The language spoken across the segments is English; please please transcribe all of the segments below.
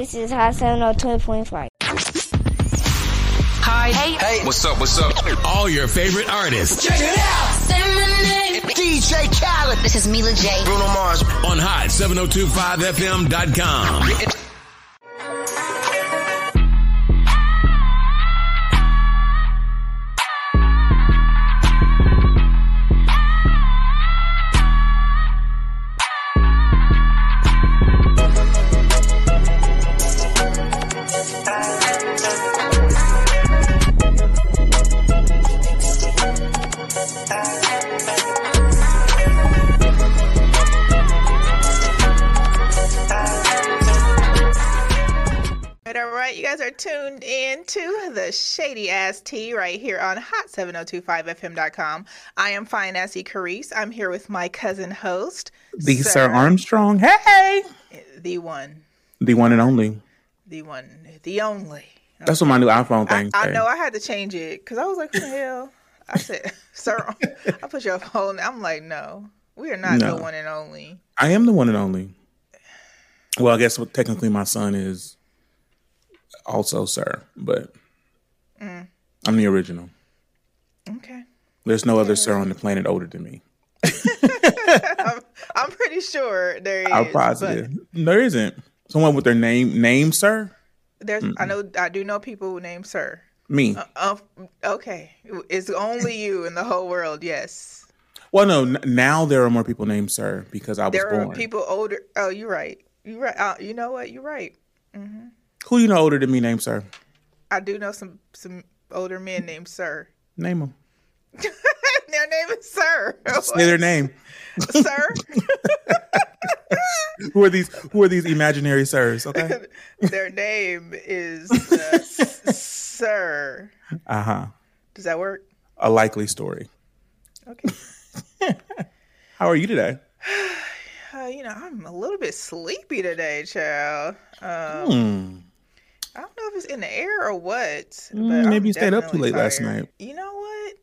This is Hot 702.5. Hi. Hey. Hey. What's up? What's up? All your favorite artists. Check it out. Say my name. DJ Khaled. This is Mila J. Bruno Mars. On Hot 7025FM.com. tuned in to the shady ass tea right here on hot7025fm.com. I am fine assy Carrice. I'm here with my cousin host, the Sir, Sir Armstrong. Hey, the one, the one and only, the one, the only. Okay. That's what my new iPhone thing. I, I know I had to change it because I was like, "What the hell?" I said, "Sir," I put your phone. I'm like, "No, we are not no. the one and only." I am the one and only. Well, I guess technically my son is also sir, but mm. I'm the original. Okay. There's no other sir on the planet older than me. I'm, I'm, pretty sure there is. I'm positive. There isn't. Someone with their name name sir? There's mm I know I do know people who name sir. Me. Uh, uh, okay. It's only you in the whole world, yes. Well, no, n- now there are more people named sir because I was there born. There are people older. Oh, you're right. You're right. Uh, you know what? You're right. Mm-hmm. Who you know older than me named Sir? I do know some some older men named Sir. Name them. their name is Sir. Say their name. Sir. who are these? Who are these imaginary sirs? Okay. their name is uh, Sir. Uh huh. Does that work? A likely story. Okay. How are you today? Uh, you know, I'm a little bit sleepy today, child. Um, hmm. I don't know if it's in the air or what. Mm, maybe you stayed up too late tired. last night. You know what?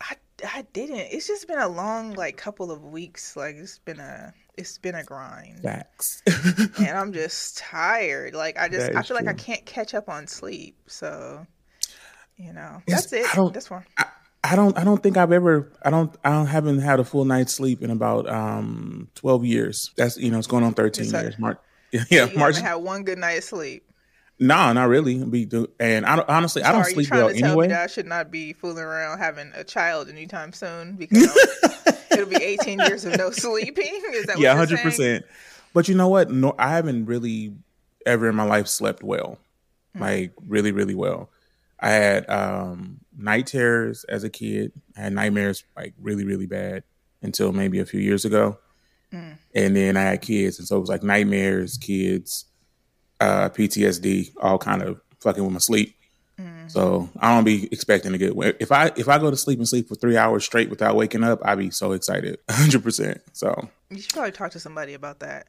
I I didn't. It's just been a long like couple of weeks. Like it's been a it's been a grind. Facts. and I'm just tired. Like I just I feel true. like I can't catch up on sleep. So you know that's it. I don't, that's fine. I, I don't I don't think I've ever I don't I don't haven't had a full night's sleep in about um 12 years. That's you know it's going on 13 years. March yeah, you March had one good night's sleep. No, nah, not really. Be and I don't, honestly, I don't sleep well anyway. I should not be fooling around having a child anytime soon because it'll be 18 years of no sleeping. Is that yeah, hundred percent. But you know what? No, I haven't really ever in my life slept well, mm-hmm. like really, really well. I had um, night terrors as a kid. I had nightmares like really, really bad until maybe a few years ago, mm. and then I had kids, and so it was like nightmares, kids uh, PTSD, all kind of fucking with my sleep. Mm. So I don't be expecting to get if I if I go to sleep and sleep for three hours straight without waking up, I'd be so excited, hundred percent. So you should probably talk to somebody about that.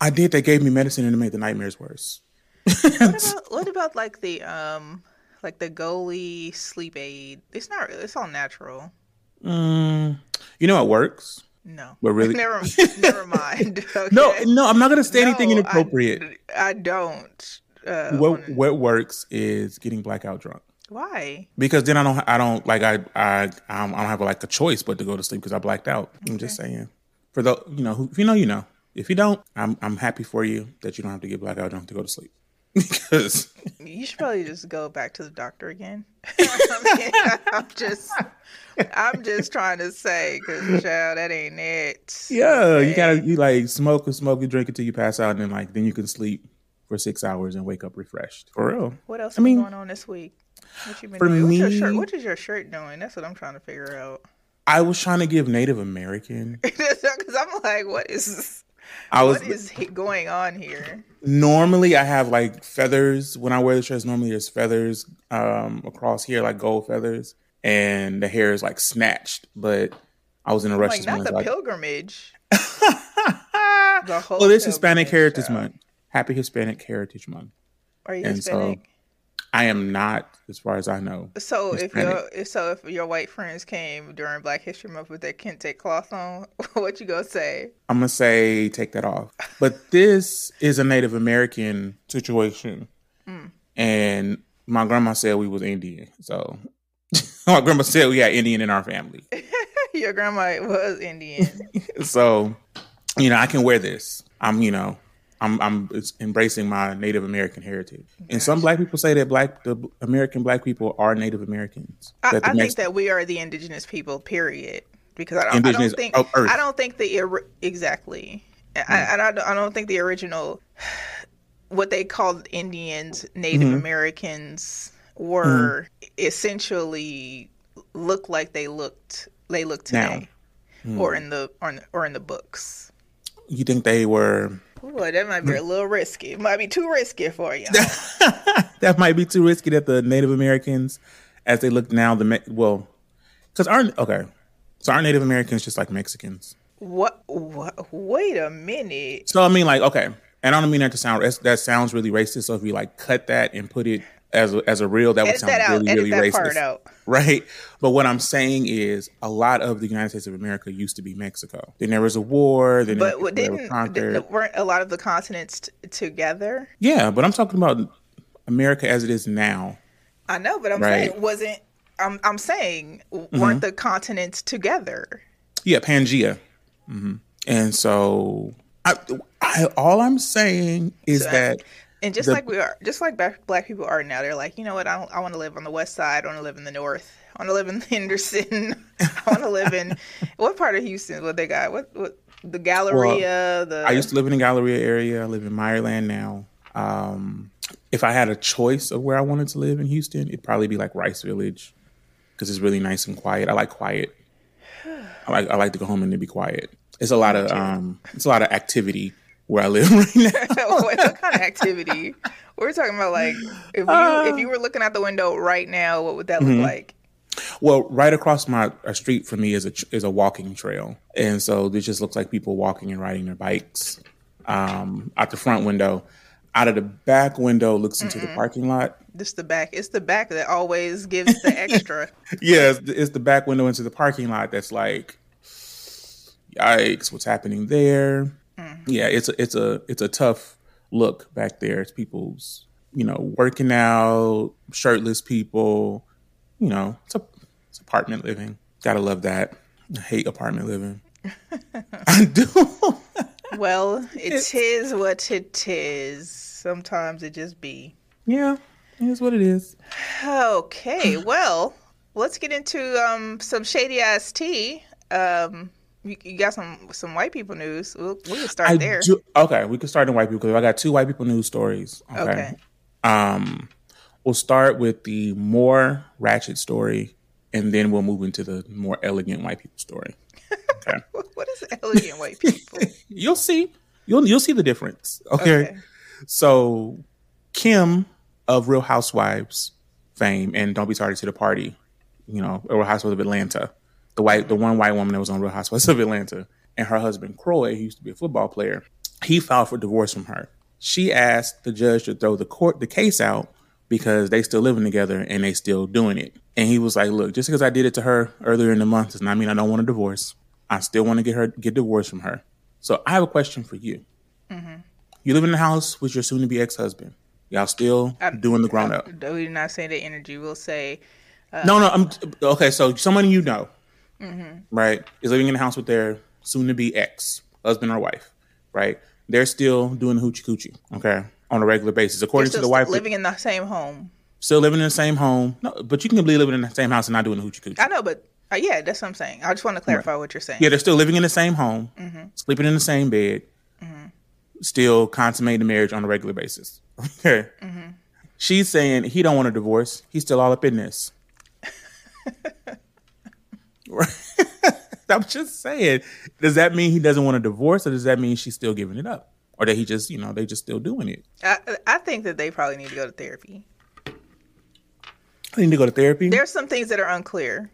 I did. They gave me medicine and it made the nightmares worse. what, about, what about like the um like the Goli sleep aid? It's not. Real it's all natural. Mm, you know it works. No, but really, never, never mind. Okay. No, no, I'm not going to say no, anything inappropriate. I, I don't. Uh, what what works is getting blackout drunk. Why? Because then I don't I don't like I I I don't have like a choice but to go to sleep because I blacked out. Okay. I'm just saying. For the you know if you know you know if you don't I'm I'm happy for you that you don't have to get blackout drunk to go to sleep because you should probably just go back to the doctor again. I mean, I'm just I'm just trying to say, because child, that ain't it. Yeah, you gotta you like smoke and smoke and drink until you pass out, and then like then you can sleep for six hours and wake up refreshed. For real. What else I mean, going on this week? What you been for doing? Me, What's your shirt? What is your shirt doing? That's what I'm trying to figure out. I was trying to give Native American because I'm like, what is? I was, what is going on here? Normally, I have like feathers when I wear the shirts. Normally, there's feathers um, across here, like gold feathers and the hair is like snatched. But I was in a rush. Like not the like, pilgrimage. the whole well, it's Hispanic Heritage Month. Happy Hispanic Heritage Month. Are you and Hispanic? So, I am not, as far as I know. So if Hispanic. your so if your white friends came during Black History Month with their kente cloth on, what you gonna say? I'm gonna say take that off. But this is a Native American situation, hmm. and my grandma said we was Indian. So my grandma said we had Indian in our family. your grandma was Indian. So you know I can wear this. I'm you know I'm I'm embracing my Native American heritage. And some black people say that black the American black people are Native Americans. I, I think that we are the indigenous people. Period. Because I don't, I don't think. I don't think the exactly. I, I, I don't I don't think the original what they called Indians, Native Mm-hmm. Americans were essentially look like they looked they look today, Mm. or in the or in, or in the books. you think they were Boy, that might be a little risky. It might be too risky for you. that might be too risky that the Native Americans, as they look now, the Me- well, because our okay, so our Native Americans just like Mexicans. what, what? Wait a minute. So I mean, like, okay, and I don't mean that to sound that sounds really racist. So if we like cut that and put it as a, as a real, that would Edit sound that out. really really racist, right? But what I'm saying is, a lot of the United States of America used to be Mexico. Then there was a war. Then But they what were didn't conquered. didn't- weren't a lot of the continents t- together? yeah, but I'm talking about America as it is now. I know, but I'm Right. saying wasn't. I'm I'm saying Mm-hmm. weren't the continents together? Yeah, Pangea. hmm And so, I, I, all I'm saying is So- that And just The- like we are, just like black, black people are now, they're like, you know what? I I want to live on the west side. I want to live in the north. I want to live in Henderson. I want to live in what part of Houston? What they got? What what the Galleria? the I used to live in the Galleria area. I live in Meyerland now. Um, if I had a choice of where I wanted to live in Houston, it'd probably be like Rice Village because it's really nice and quiet. I like quiet. I like I like to go home and to be quiet. It's a lot of um, it's a lot of activity where I live right now. what, what kind of activity? We're talking about like if you Uh. if you were looking out the window right now, what would that Mm-hmm. look like? Well, right across my uh, street from me is a is a walking trail, and so this just looks like people walking and riding their bikes. Um, out the front window, out of the back window looks into the parking lot. Just the back. It's the back that always gives the extra. Yeah, it's the, it's the back window into the parking lot. That's like, yikes! What's happening there? Yeah, it's a it's a it's a tough look back there. It's people's you know working out, shirtless people. You know, it's a it's apartment living. Gotta love that. I hate apartment living. I do. well, it is what it is. Sometimes it just be. yeah, it is what it is. Okay, well, let's get into um some shady ass tea. Um, you, you got some some white people news. We'll, we can start I there. do- okay, we can start in white people because I got two white people news stories. Okay. Okay. Um, we'll start with the more ratchet story, and then we'll move into the more elegant white people story. Okay. What- is elegant white people? you'll see. You'll you'll see the difference. Okay. Okay. So Kim of Real Housewives fame and Don't Be Tardy to the Party, you know, Real Housewives of Atlanta, the white the one white woman that was on Real Housewives of Atlanta, and her husband Kroy, who used to be a football player, he filed for divorce from her. She asked the judge to throw the court the case out because they still living together and they still doing it. And he was like, "Look, just because I did it to her earlier in the month does not mean I don't want a divorce. I still want to get her get divorced from her." So I have a question for you. Mm-hmm. You live in the house with your soon-to-be ex-husband. Y'all still uh, doing the grown uh, up. Though we did not say the energy. We'll say uh, No, no. I'm okay. So someone you know, Mm-hmm. right, is living in the house with their soon-to-be ex, husband or wife, right? They're still doing the hoochie coochie, okay, on a regular basis, according to the wife. living in the same home. still living in the same home. No, but you can be living in the same house and not doing the hoochie coochie. I know, but uh, yeah, that's what I'm saying. I just want to clarify what you're saying. Yeah, they're still living in the same home, mm-hmm. sleeping in the same bed, mm-hmm. still consummating the marriage on a regular basis. Okay. She's saying he don't want a divorce. He's still all up in this. I'm just saying. Does that mean he doesn't want a divorce, or does that mean she's still giving it up, or that he just, you know, they just still doing it? I, I think that they probably need to go to therapy. I need to go to therapy. There's some things that are unclear.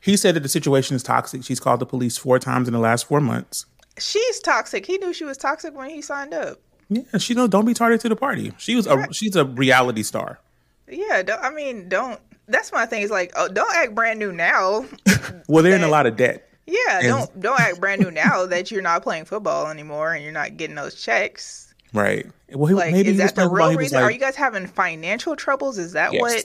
he said that the situation is toxic. She's called the police four times in the last four months. She's toxic. He knew she was toxic when he signed up. Yeah, she know. Don't be tardy to the party. She was a she's a reality star. Yeah, don't, I mean, don't. That's my thing. Is like, oh, don't act brand new now. Well, they're in a lot of debt. Yeah, And- don't don't act brand new now that you're not playing football anymore and you're not getting those checks. Right. Well, he, Like, maybe is he was that the real reason? Are you guys having financial troubles? Is that Yes. what?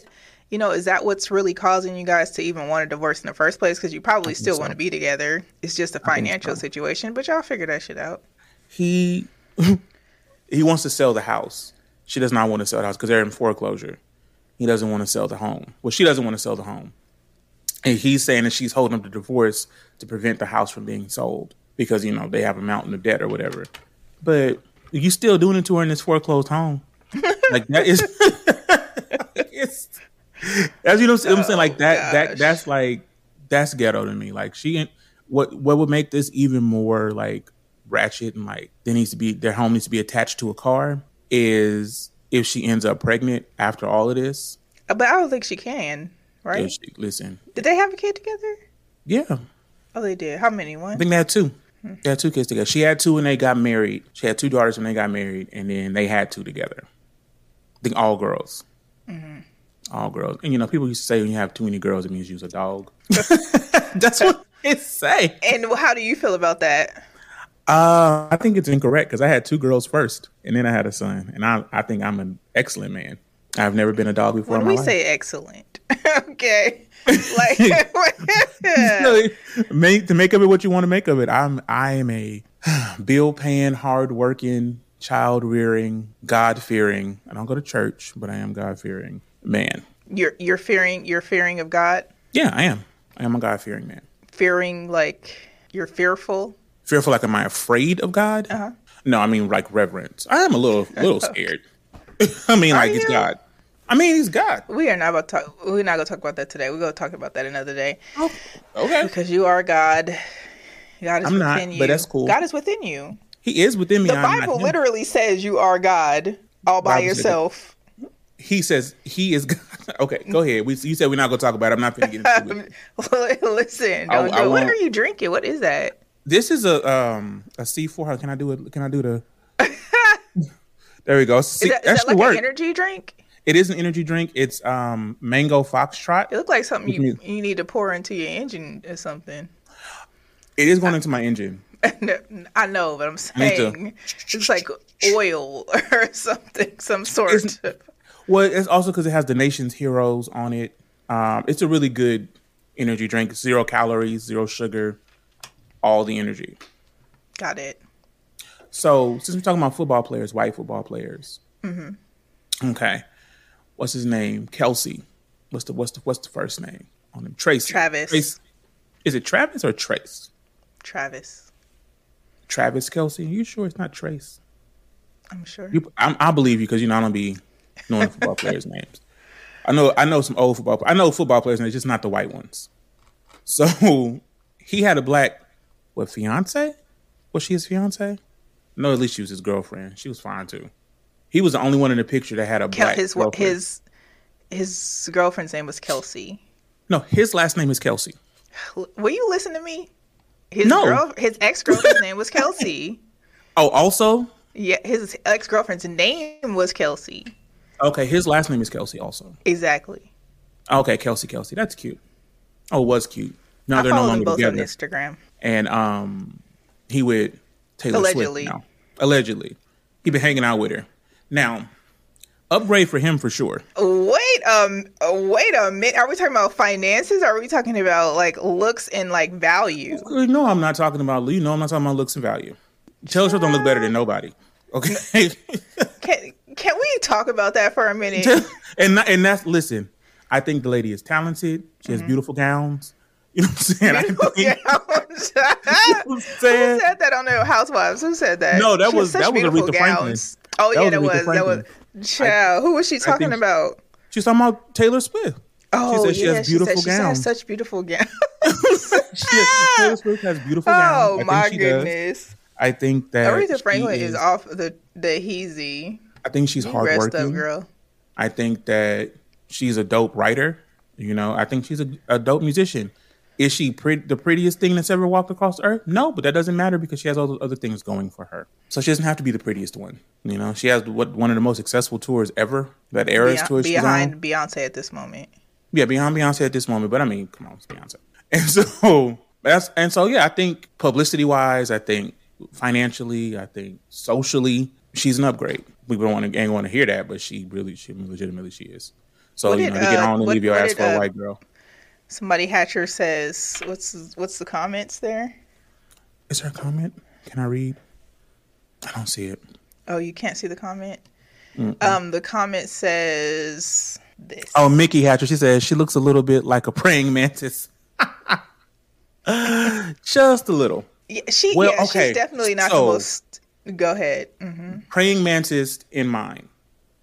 You know, is that what's really causing you guys to even want a divorce in the first place? Because you probably still so. want to be together. It's just a financial so. situation, but y'all figure that shit out. he he wants to sell the house. She does not want to sell the house because they're in foreclosure. He doesn't want to sell the home. Well, she doesn't want to sell the home. And he's saying that she's holding up the divorce to prevent the house from being sold because, you know, they have a mountain of debt or whatever. But you still doing it to her in this foreclosed home. like that is it's as you know what I'm saying like that that oh, that's like that's ghetto to me. Like she what what would make this even more like ratchet and like there needs to be their home needs to be attached to a car is if she ends up pregnant after all of this. Uh, But I don't think she can, right? if she- listen, Did they have a kid together? yeah, Oh, they did. How many? One. I think they had two. They had two kids together. She had two when they got married. She had two daughters when they got married, and then they had two together. I think all girls. All girls. And you know, people used to say when you have too many girls, it means you're a dog. That's what it say. And how do you feel about that? Uh, I think it's incorrect because I had two girls first, and then I had a son, and I I think I'm an excellent man. I've never been a dog before When in my we life. say excellent, okay, like No, make to make of it what you want to make of it. I'm I am a bill paying, hard working, child rearing, God fearing. I don't go to church, but I am God fearing man. you're you're fearing you're fearing of God, Yeah, I am. I am a God fearing man. fearing like you're fearful. Fearful like am I afraid of God? Uh-huh. No, I mean like reverence. I am a little little scared. I mean like he's? God. I mean he's God. We are not about to talk. We're not gonna talk about that today. We're gonna talk about that another day Okay. because you are God. God is I'm not, within you. but that's cool. God is within you. He is within me. The not Bible literally says you are God all by Bible yourself. He says he is God. Okay, go ahead. We, you said we're not going to talk about it. I'm not going to get into it. Listen, I- I what are you drinking? What is that? This is a um a C4. Can I do it? Can I do the? there we go. See, Is that, is that like an energy drink? it is an energy drink. It's um mango foxtrot. It looks like something you, you need to pour into your engine or something. It is going into my engine. I know, but I'm saying it's like oil or something, some sort It's- of. Well, it's also because it has the nation's heroes on it. Um, it's a really good energy drink. Zero calories, zero sugar, all the energy. Got it. So since we're talking about football players, white football players, mm-hmm. okay, what's his name? Kelce. What's the what's the what's the first name on him? Tracy. Travis. Trace. Is it Travis or Trace? Travis, Travis Kelce. you sure it's not Trace? I'm sure. You, I'm, I believe you because you know I don't be knowing football players' names. I know I know some old football. I know football players, and it's just not the white ones. So he had a black what fiance? Was she his fiance? No, at least she was his girlfriend. She was fine too. He was the only one in the picture that had a Kel- black his girlfriend. his his girlfriend's name was Kelsey. no, his last name is Kelce. Will you listen to me? His No. girl, his ex girlfriend's name was Kelsey. Oh, also Yeah, his ex girlfriend's name was Kelsey. okay. His last name is Kelce. Also Exactly. okay, Kelsey Kelsey. That's cute. Oh, it was cute. Now I they're no longer both together. on Instagram. and um he with Taylor Allegedly. Swift now. Allegedly. He been hanging out with her. Now, upgrade for him for sure. Wait, um, wait a minute. Are we talking about finances? Or are we talking about like looks and like value? No, I'm not talking about you know I'm not talking about looks and value. Taylor Swift don't look better than nobody. Okay. Can can we talk about that for a minute? and and that's listen, I think the lady is talented. She Mm-hmm. has beautiful gowns. You know what I'm saying? I think, Gowns. I'm Who said that on the Housewives? Who said that? No, that She was- that was Aretha Franklin. gowns. Oh That yeah, that was that was. Franklin. Child, who was she talking about? She's talking about Taylor Swift. Oh said she yeah, has beautiful she said she gowns. has such beautiful gowns. She has, Taylor Swift has beautiful gowns. Oh, I oh think my she does. goodness. I think that Aretha Franklin is, off the the heezy. I think she's You up, hardworking. girl. I think that she's a dope writer. You know, I think she's a, a dope musician. Is she pretty, the prettiest thing that's ever walked across the earth? No, but that doesn't matter because she has all those other things going for her. So she doesn't have to be the prettiest one. You know, she has what one of the most successful tours ever. That Eras Beyonce, tour behind on. Beyonce at this moment. Yeah, behind Beyonce at this moment. But I mean, come on, it's Beyonce. And so that's and so yeah, I think publicity wise, I think financially, I think socially, she's an upgrade. We don't want to ain't want to hear that, but she really, she legitimately she is. So What you did, know, to get uh, on and what- leave your ass did, for a uh, white girl. Somebody Hatcher says, "What's what's the comments there?" Is there a comment? Can I read? I don't see it. Oh, you can't see the comment. Um, the comment says this. Oh, Mickey Hatcher. She says she looks a little bit like a praying mantis. Just a little. Yeah, she. well, yeah, okay, she's definitely not so- the most. Go ahead. hmm Praying mantis in mind,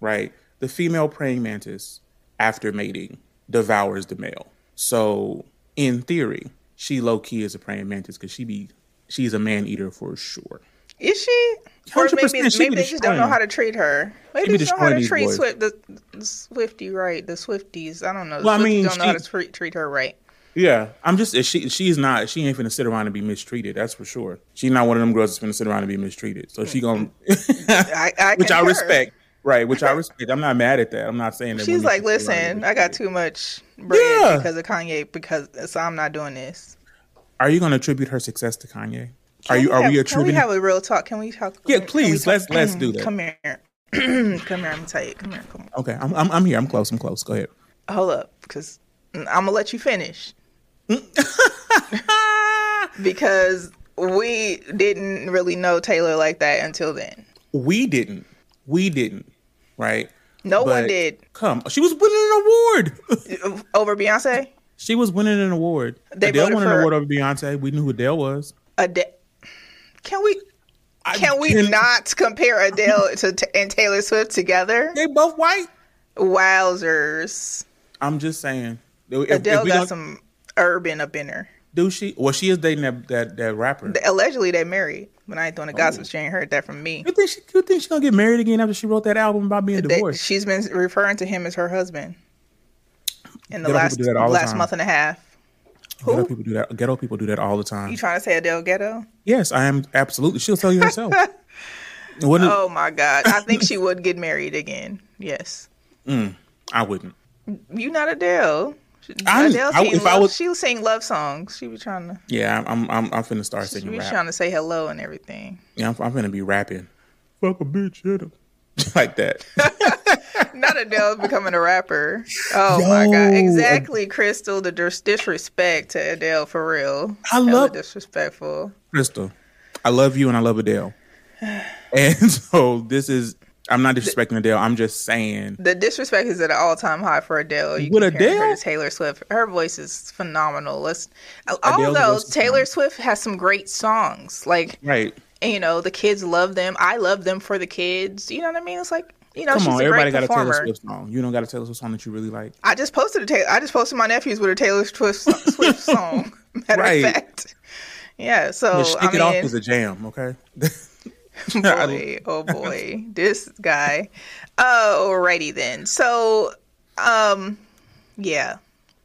right? The female praying mantis, after mating, devours the male. So, in theory, she low key is a praying mantis because she be she's a man eater for sure. Is she? Or 100% maybe, she maybe be they just don't know how to treat her. Maybe be they just know how to treat Swift, the, the Swifty right. The Swifties. I don't know. The Well, I Swifties mean, don't know how to treat, treat her right. Yeah, I'm just she she's not she ain't finna sit around and be mistreated. That's for sure. She's not one of them girls that's finna sit around and be mistreated. So she gonna, I, I which I respect, right? Which I respect. I'm not mad at that. I'm not saying that. She's like, should sit around and listen, I got too much bread Yeah. because of Kanye, because so I'm not doing this. Are you gonna attribute her success to Kanye? Are Can you? we Are have, we Can we have a real talk? Can we talk? Yeah, please, talk- let's- let's do that. Come here. come here. I'm you. Come here. Come on. okay, I'm, I'm I'm here. I'm close. I'm close. Go ahead. Hold up, because I'm gonna let you finish. because we didn't really know Taylor like that until then. We didn't. We didn't. Right. No one did Come, she was winning an award. over Beyonce. she was winning an award. They Adele won an award over Beyonce. We knew who Adele was. Adele. Can we? I Can we can- not compare Adele to, to and Taylor Swift together? They both white. Wowzers! I'm just saying. If, Adele if got some urban up in her. Do she? Well, she is dating that that, that rapper. Allegedly, they married, but I ain't doing the oh. gossip. She ain't heard that from me. You think she? You think she gonna get married again after she wrote that album about being They- divorced? she's been referring to him as her husband in the Ghetto last people do that all the last time. month and a half. Ghetto Who? people do that. Ghetto people do that all the time. You trying to say Adele Ghetto? Yes, I am absolutely. She'll tell you herself. What Oh my God! I think she would get married again. Yes. Mm, I wouldn't. You not Adele. I'm- Adele I- if I was- she'll sing love songs. She be trying to Yeah, I'm. I'm. I'm finna start singing. she singing be rap. trying to say hello and everything. Yeah, I'm, I'm finna be rapping. Fuck a bitch, hit him. like that. Not Adele becoming a rapper. Oh my god! Yo, Exactly, Crystal. The dis- disrespect to Adele for real. I Hella love- disrespectful. Crystal, I love you and I love Adele. And so this is. I'm not disrespecting Adele. I'm just saying. The disrespect is at an all time high for Adele. You With comparing her Adele? to Taylor Swift. Her voice is phenomenal. Let's, Adele's although Taylor. Swift has some great songs, like Right. you know, the kids love them. I love them for the kids. You know what I mean? It's like you know, Come on, everybody got a Taylor performer. Swift song. You don't got a Taylor Swift song that you really like. I just posted a Taylor. I just posted my nephews with a Taylor Swift, Swift song. Matter Right. of fact, yeah. So Yeah, I It Off mean, is a jam, okay? boy, oh boy, this guy. Oh, alrighty then. So, um, yeah.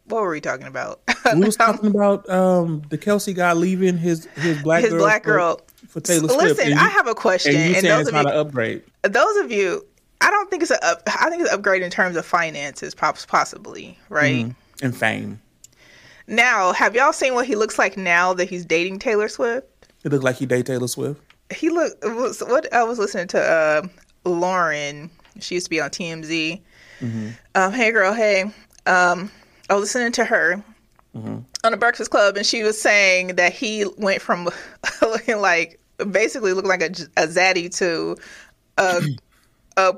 What were we talking about? we was talking about um, the Kelce guy leaving his his black His girl black girl. for, Taylor Swift. Listen, and I have a question, and you and those it's of not you, an upgrade. those of you, I don't think it's a up. I think it's an upgrade in terms of finances, pops possibly, right? Mm-hmm. And fame. Now, have y'all seen what he looks like now that he's dating Taylor Swift? It looked like he date Taylor Swift. He looked what I was listening to uh, Lauren. She used to be on TMZ. Um, hey girl, hey. Um, I was listening to her on the Breakfast Club, and she was saying that he went from looking like basically looking like a, a zaddy to a, a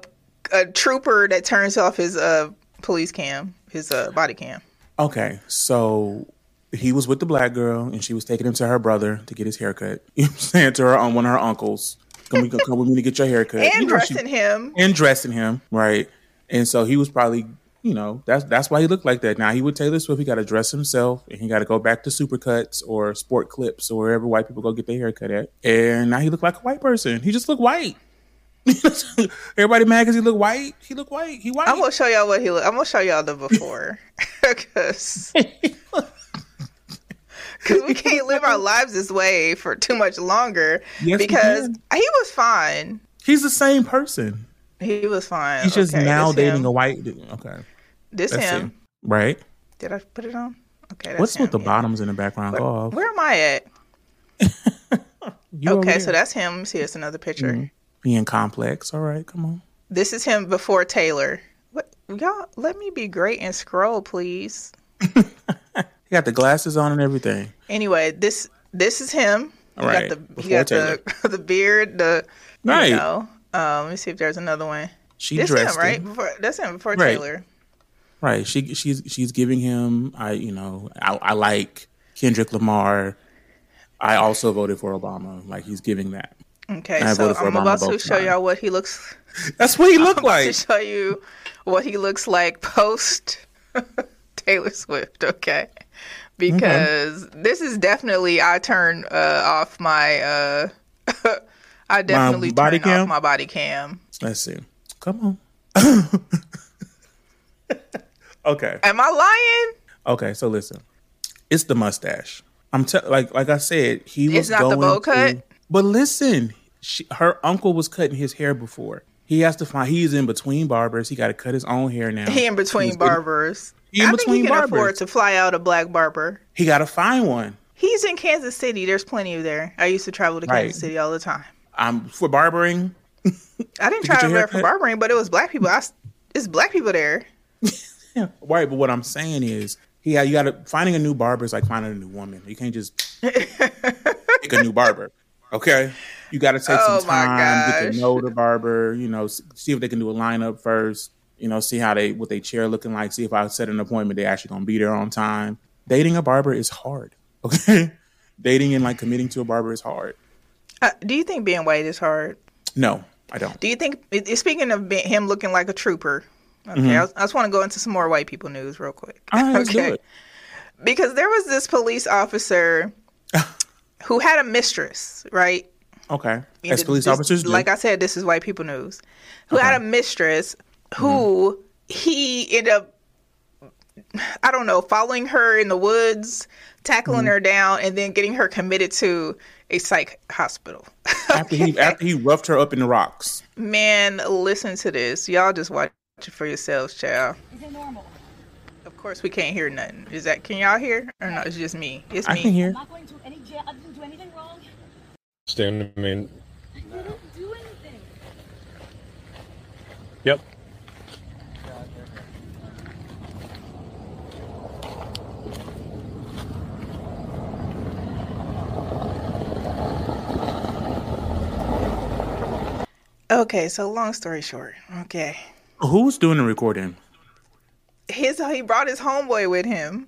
a trooper that turns off his uh police cam, his uh body cam. Okay, so he was with the black girl, and she was taking him to her brother to get his haircut. You know I'm saying to her on one of her uncles, "Come, we come with me to get your haircut." And You know, she- dressing him. and dressing him right, and so he was probably, you know, that's that's why he looked like that. Now he would Taylor Swift, he got to dress himself, and he got to go back to Supercuts or Sport Clips or wherever white people go get their haircut at. And now he looked like a white person. He just looked white. Everybody mad because he look white. He look white. He white. I'm gonna show y'all what he look. I'm gonna show y'all the before, because we can't live our lives this way for too much longer. Yes, because he was fine. He's the same person. He was fine. He's just Okay, now dating him. a white. dude. Okay, This let's him. Right? Did I put it on? Okay. That's What's with the yeah. bottoms in the background? Off. Where am I at? Okay, so that's him. See. It's another picture. Mm. being complex. All right, come on. This is him before Taylor. What y'all? Let me be great and scroll, please. Got the glasses on and everything. Anyway, this this is him. He Right, got the he got the the beard. The you Right. know. Um, let me see if there's another one. She This dressed him, right? him. Before, that's him before Right. Taylor. Right. She she's she's giving him. I you know I, I like Kendrick Lamar. I also voted for Obama. Like he's giving that. Okay, so I'm Obama about to show y'all what he looks. That's what he looked to show you what he looks like post Taylor Swift. Okay, because this is definitely I turn uh, off my. Uh, I definitely body turned off cam? my body cam. Let's see. Come on. okay. Am I lying? Okay. So listen, it's the mustache. I'm te- like like I said, he was It's not the going bow to- cut? But listen, she, her uncle was cutting his hair before. He has to find. He's in between barbers. He got to cut his own hair now. He in between He's barbers. In I think he can barbers. afford to fly out a black barber. He got to find one. He's in Kansas City. There's plenty of there. I used to travel to Right. Kansas City all the time. I'm for barbering. I didn't To travel there for barbering, but it was black people. I, it's black people there. Yeah, right. But what I'm saying is, yeah, you got to finding a new barber is like finding a new woman. You can't just pick a new barber. Okay, you got to take Oh some my time, get to know the barber. You know, see if they can do a lineup first. You know, see how they what they chair looking like. See if I set an appointment, they actually gonna be there on time. Dating a barber is hard. Okay, dating and like committing to a barber is hard. Uh, do you think being white is hard? No, I don't. Do you think, speaking of him looking like a trooper, okay, I, was- I just want to go into some more white people news real quick. Mm-hmm. All right, let's do it. Because there was this police officer who had a mistress, right? Okay, as police this- officers do. Like I said, this is white people news. Who had a mistress who Mm-hmm. he ended up, I don't know, following her in the woods, tackling Mm-hmm. her down, and then getting her committed to a psych hospital. after he after he roughed her up in the rocks. Man, listen to this. Y'all just watch it for yourselves, child. Is it normal? Of course, we can't hear nothing. Is that? Can y'all hear? Or no? It's just me. It's I me. can hear. Not going to any jail. I didn't do anything wrong. Stand, I mean, I didn't do anything. yep. Okay, so long story short. Okay, Who's doing the recording? his he brought his homeboy with him,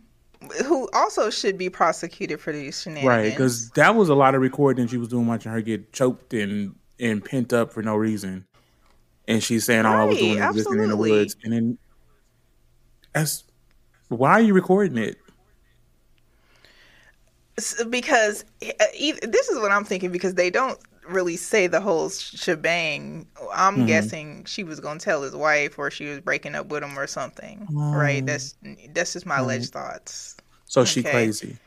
who also should be prosecuted for these shenanigans. Right, because that was a lot of recording she was doing, watching her get choked and and pent up for no reason, and she's saying all I was doing was listening in the woods, and then that's why are you recording it? Because uh, e- this is what I'm thinking because they don't really say the whole shebang. I'm Mm-hmm. guessing she was gonna tell his wife or she was breaking up with him or something. Right? Oh. That's that's just my alleged thoughts. So she crazy.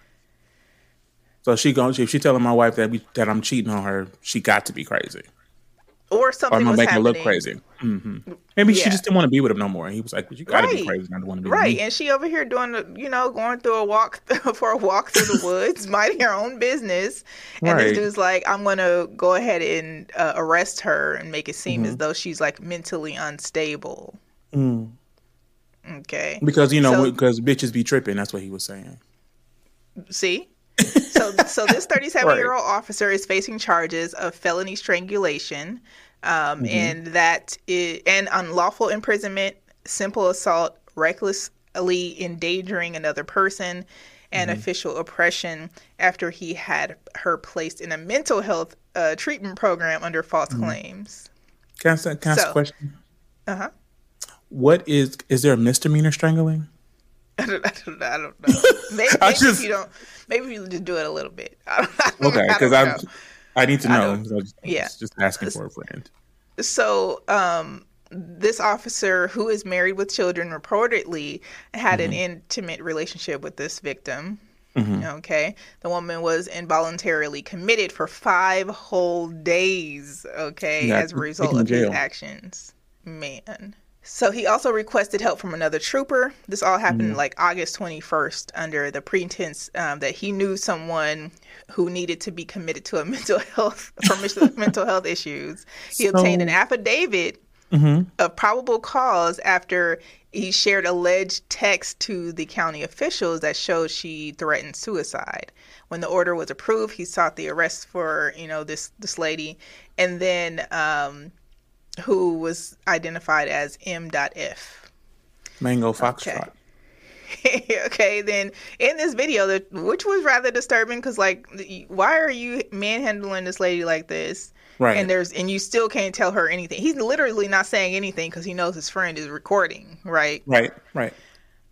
So she going if she telling my wife that we that I'm cheating on her, she got to be crazy. Or Or something I'm gonna was make her happening. look crazy. hmm Maybe she just didn't want to be with him no more. And he was like, "You got to be Right. crazy not to want to be Right, with me." and she over here doing, the, you know, going through a walk for a walk through the woods, minding her own business, and Right. this dude's like, "I'm gonna go ahead and uh, arrest her and make it seem Mm-hmm. as though she's like mentally unstable." Mm. Okay, Because you know, So- because bitches be tripping. That's what he was saying. see. So, so this 37 year old officer is facing charges of felony strangulation, um, and that is, and unlawful imprisonment, simple assault, recklessly endangering another person, and official oppression. After he had her placed in a mental health uh, treatment program under false claims. Can I, ask- can I ask So- a question? Uh huh. What is is there a misdemeanor strangling? I don't, I don't, I don't know. Maybe, maybe just- if you don't. Maybe you just do it a little bit. I don't, Okay, because I. I need to know. I was yeah. just asking for a friend. So, um, this officer who is married with children reportedly had an Mm-hmm. intimate relationship with this victim. Okay. The woman was involuntarily committed for five whole days. Okay. Yeah, as a result of his actions. Man. So he also requested help from another trooper. This all happened like August 21st under the pretense um, that he knew someone who needed to be committed to a mental health for mental- health issues. He obtained an So- affidavit of probable cause after he shared alleged text to the county officials that showed she threatened suicide. When the order was approved, he sought the arrest for you know this this lady, and then um, who was identified as M.F. Mango Foxtrot. okay, then in this video, which was rather disturbing because like, why are you manhandling this lady like this? Right. And there's and you still can't tell her anything. He's literally not saying anything because he knows his friend is recording, right? Right. Right.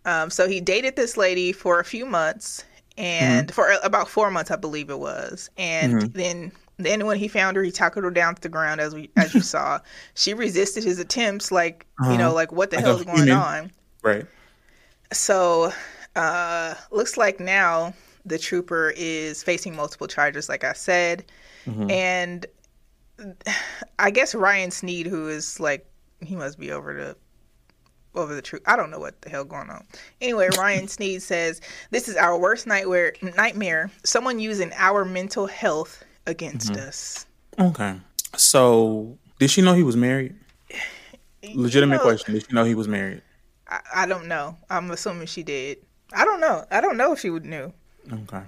Um, so he dated this lady for a few months, and for about four months, I believe it was. And then, then when he found her, he tackled her down to the ground, as we as you saw. She resisted his attempts, like you know, like what the Like a hell's going on. Right. So, uh, looks like now the trooper is facing multiple charges, like I said, and I guess Ryan Sneed, who is like he must be over the over the truth. I don't know what the hell going on. Anyway, Ryan Sneed says this is our worst nightmare. Nightmare. Someone using our mental health against mm-hmm. us. Okay. So, did she know he was married? Legitimate know- question. Did she know he was married? I, I don't know. I'm assuming she did. I don't know. I don't know if she would knew. Okay.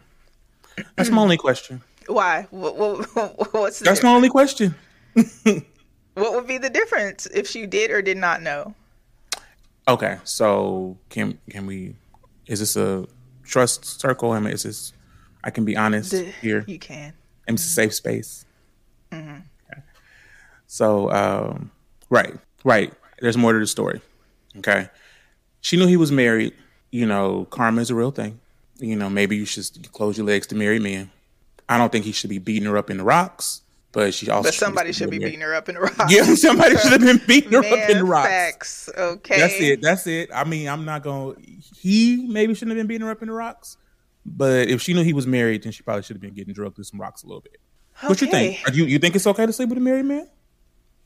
That's my only question. Why? What, what, what's the That's my only question. What would be the difference if she did or did not know? Okay. So, can can we? Is this a trust circle? I mean, is this? I can be honest The- here. You can. And it's a safe space. Okay. So, um, right, right. There's more to the story. Okay. She knew he was married. You know, karma is a real thing. You know, maybe you should close your legs to married men. I don't think he should be beating her up in the rocks, but she also. But somebody should be beating her up in the rocks. Yeah, somebody should have been beating her up in the rocks. facts. Okay. That's it. That's it. I mean, I'm not going. to He maybe shouldn't have been beating her up in the rocks, but if she knew he was married, then she probably should have been getting drugged through some rocks a little bit. What you think? Okay. Are you you think it's okay to sleep with a married man?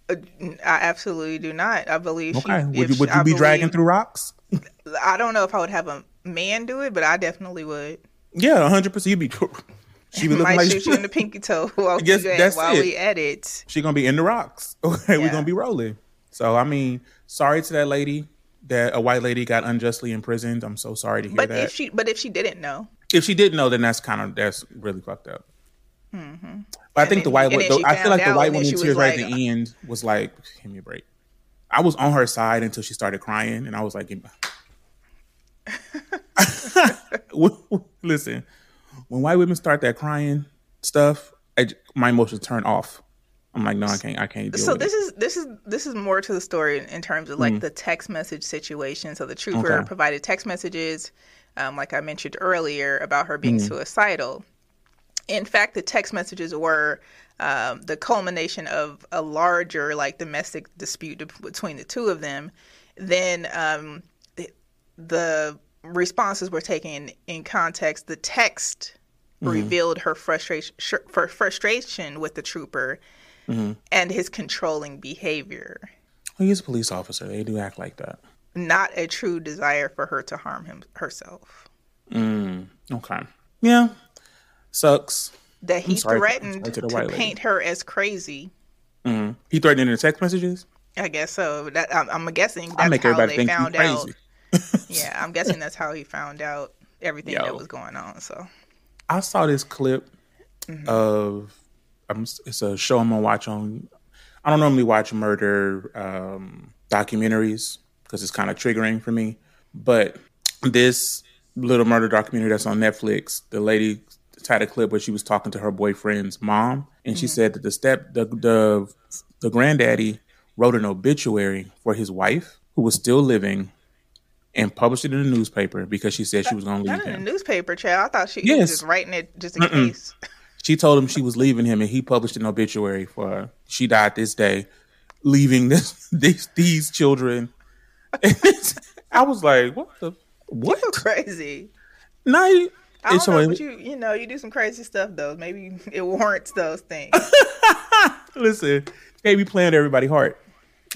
Uh, I absolutely do not. I believe. Okay. She, would you would I you be dragging through rocks? I don't know if I would have a man do it, but I definitely would. Yeah, hundred percent. You'd be. She be looking Might like shoot you in the pinky toe while, we, that's while it. we edit. she gonna be in the rocks. Okay, we're gonna be rolling. So I mean, sorry to that lady that a white lady got unjustly imprisoned. I'm so sorry to hear But that. if she, but if she didn't know, if she didn't know, then that's kind of that's really fucked up. But I think the white, Mm-hmm. and then the, she I feel like the white out, and then woman tears right at the end was like, "Give me a break." I was on her side until she started crying, and I was like, "Listen, when white women start that crying stuff, I my emotions turn off." I'm like, "No, I can't. I can't so this it." is this is this is more to the story in, terms of like the text message situation. So the trooper. Okay. provided text messages, um, like I mentioned earlier, about her being Mm. suicidal. In fact, the text messages were um, the culmination of a larger like domestic dispute between the two of them. Then um, the, responses were taken in context. The text revealed her frustration sh- for frustration with the trooper and his controlling behavior, Well, he's a police officer. They do act like that. Not a true desire for her to harm him herself. Okay. Yeah. Sucks. That he sorry- threatened to to, the white lady. paint her as crazy. He threatened in the text messages. I guess so. That I'm, I'm guessing that's I make how they think found out. crazy. Yeah, I'm guessing that's how he found out everything Yo. that was going on. So I saw this clip Mm-hmm. of um, it's a show I'm gonna watch on. I don't normally watch murder um, documentaries because it's kind of triggering for me. But this little murder documentary that's on Netflix, the lady had a clip where she was talking to her boyfriend's mom, and Mm-hmm. she said that the step the the the granddaddy wrote an obituary for his wife who was still living. And published it in the newspaper because she said she was going to leave not in him. the newspaper, child. I thought she Yes. was just writing it just in case. She told him she was leaving him, and he published an obituary for her. She died this day, leaving this these these children. I was like, what the what? Crazy. No, I don't know, but you you know you do some crazy stuff though. Maybe it warrants those things. Listen, can't be playing to everybody heart.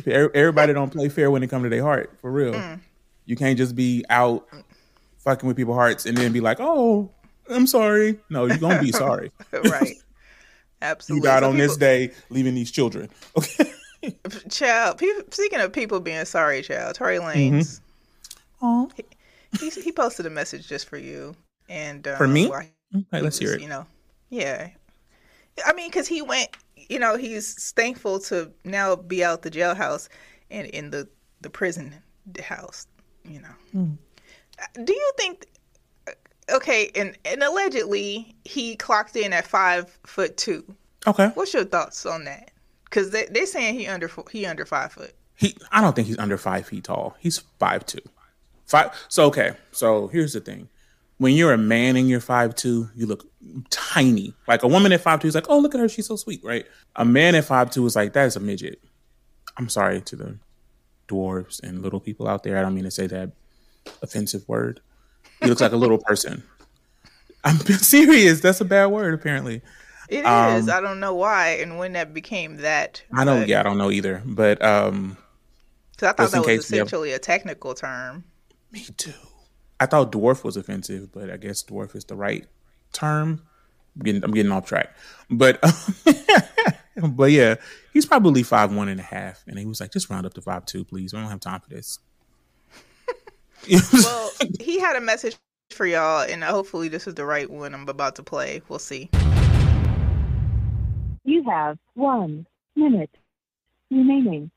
Everybody don't play fair when it comes to their heart, for real. Mm. You can't just be out fucking with people's hearts and then be like, "Oh, I'm sorry." No, you're gonna be sorry. right. Absolutely. you died So on this day, leaving these children. Okay. Child, speaking of people being sorry, child, Tory Lanez, Oh, he, he posted a message just for you. And um, For me? he let's hear it. You know, yeah. I mean, because he went, you know, he's thankful to now be out the jailhouse and in the the prison house. You know, Hmm. do you think? Okay, and and allegedly he clocked in at five foot two. Okay. What's your thoughts on that? Because they they're saying he under he under five foot. He, I don't think he's under five feet tall. He's five two. Five. So okay. So here's the thing: when you're a man and you're five two, you look tiny. Like a woman at five two is like, oh look at her, she's so sweet, right? A man at five two is like that is a midget. I'm sorry to the dwarves and little people out there. I don't mean to say that offensive word. He looks like a little person. I'm serious. That's a bad word, apparently. It is. Um, I don't know why and when that became that. I don't. but- Yeah, I don't know either. But um, because I thought that was case we have- essentially a technical term. Me too. I thought dwarf was offensive, but I guess dwarf is the right term. I'm getting, I'm getting off track, but but yeah, he's probably five one and a half, and he was like, just round up to five two, please. We don't have time for this. Well, he had a message for y'all, and hopefully this is the right one I'm about to play. We'll see. You have one minute remaining.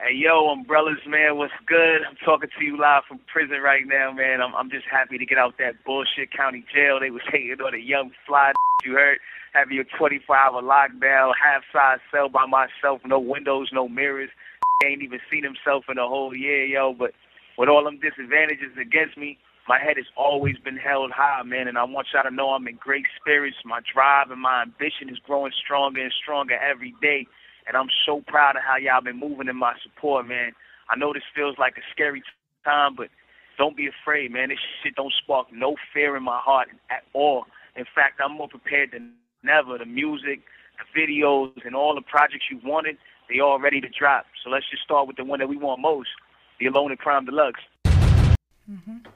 Hey yo, umbrellas man, what's good? I'm talking to you live from prison right now, man. I'm I'm just happy to get out that bullshit county jail. They was hating on a young fly. You heard? Having your 24 hour lockdown, half size cell by myself, no windows, no mirrors. Ain't even seen himself in a whole year, yo. But with all them disadvantages against me, my head has always been held high, man. And I want y'all to know I'm in great spirits. My drive and my ambition is growing stronger and stronger every day. And I'm so proud of how y'all been moving in my support, man. I know this feels like a scary time, but don't be afraid, man. This shit don't spark no fear in my heart at all. In fact, I'm more prepared than ever. The music, the videos, and all the projects you wanted, they all ready to drop. So let's just start with the one that we want most, the Alone at Prom Deluxe. Mm-hmm.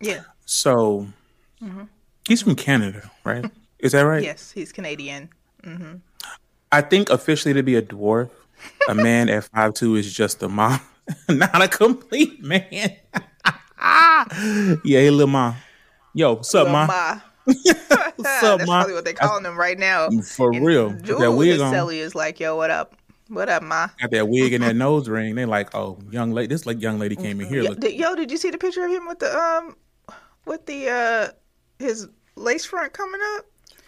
Yeah. So mm-hmm. he's from Canada, right? Is that right? Yes, he's Canadian. Mm-hmm. I think officially to be a dwarf, a man at five two is just a mom, not a complete man. yeah, hey, little mom. Yo, what's up, Lil ma? Ma. What's up, That's ma? probably what they're calling him right now. For And real. Jewel that wig on. Celly is like, yo, what up? What up, ma? Got that wig and that nose ring. They like, oh, young lady. This like young lady came in mm-hmm. here. Yo, Look, did, yo, did you see the picture of him with the um, with the uh, his lace front coming up?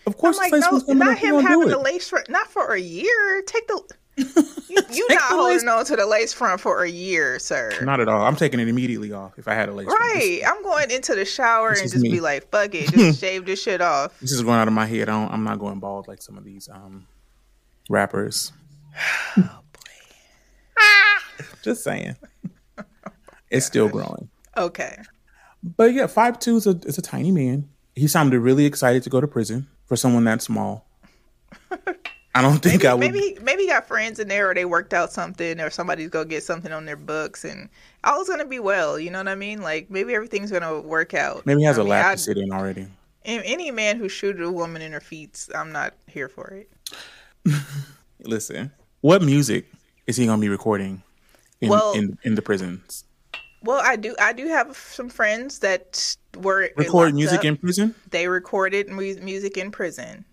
of I'm course, like, no, not. Him having the lace front, not for a year. Take the, you, you not holding lace- on to the lace front for a year, sir. Not at all. I'm taking it immediately off if I had a lace. front. Right, I'm going into the shower This and just me. be like, fuck it, just shave this shit off. This is going out of my head. I don't, I'm not going bald like some of these um rappers. Just saying. It's still growing. Okay, But yeah, five two is a is a tiny man. He sounded really excited to go to prison for someone that small. I don't think I would. maybe maybe got friends in there, or they worked out something, or somebody's gonna get something on their books, and all's gonna be well. You know what I mean? Like maybe everything's gonna work out. maybe he has I a mean, lap to sit in already. Any man who shooted a woman in her feet, I'm not here for it. Listen, what music is he gonna be recording in Well- in, in the prisons? Well, I do. I do have some friends that were Record locked music up. in prison? They recorded mu- music in prison.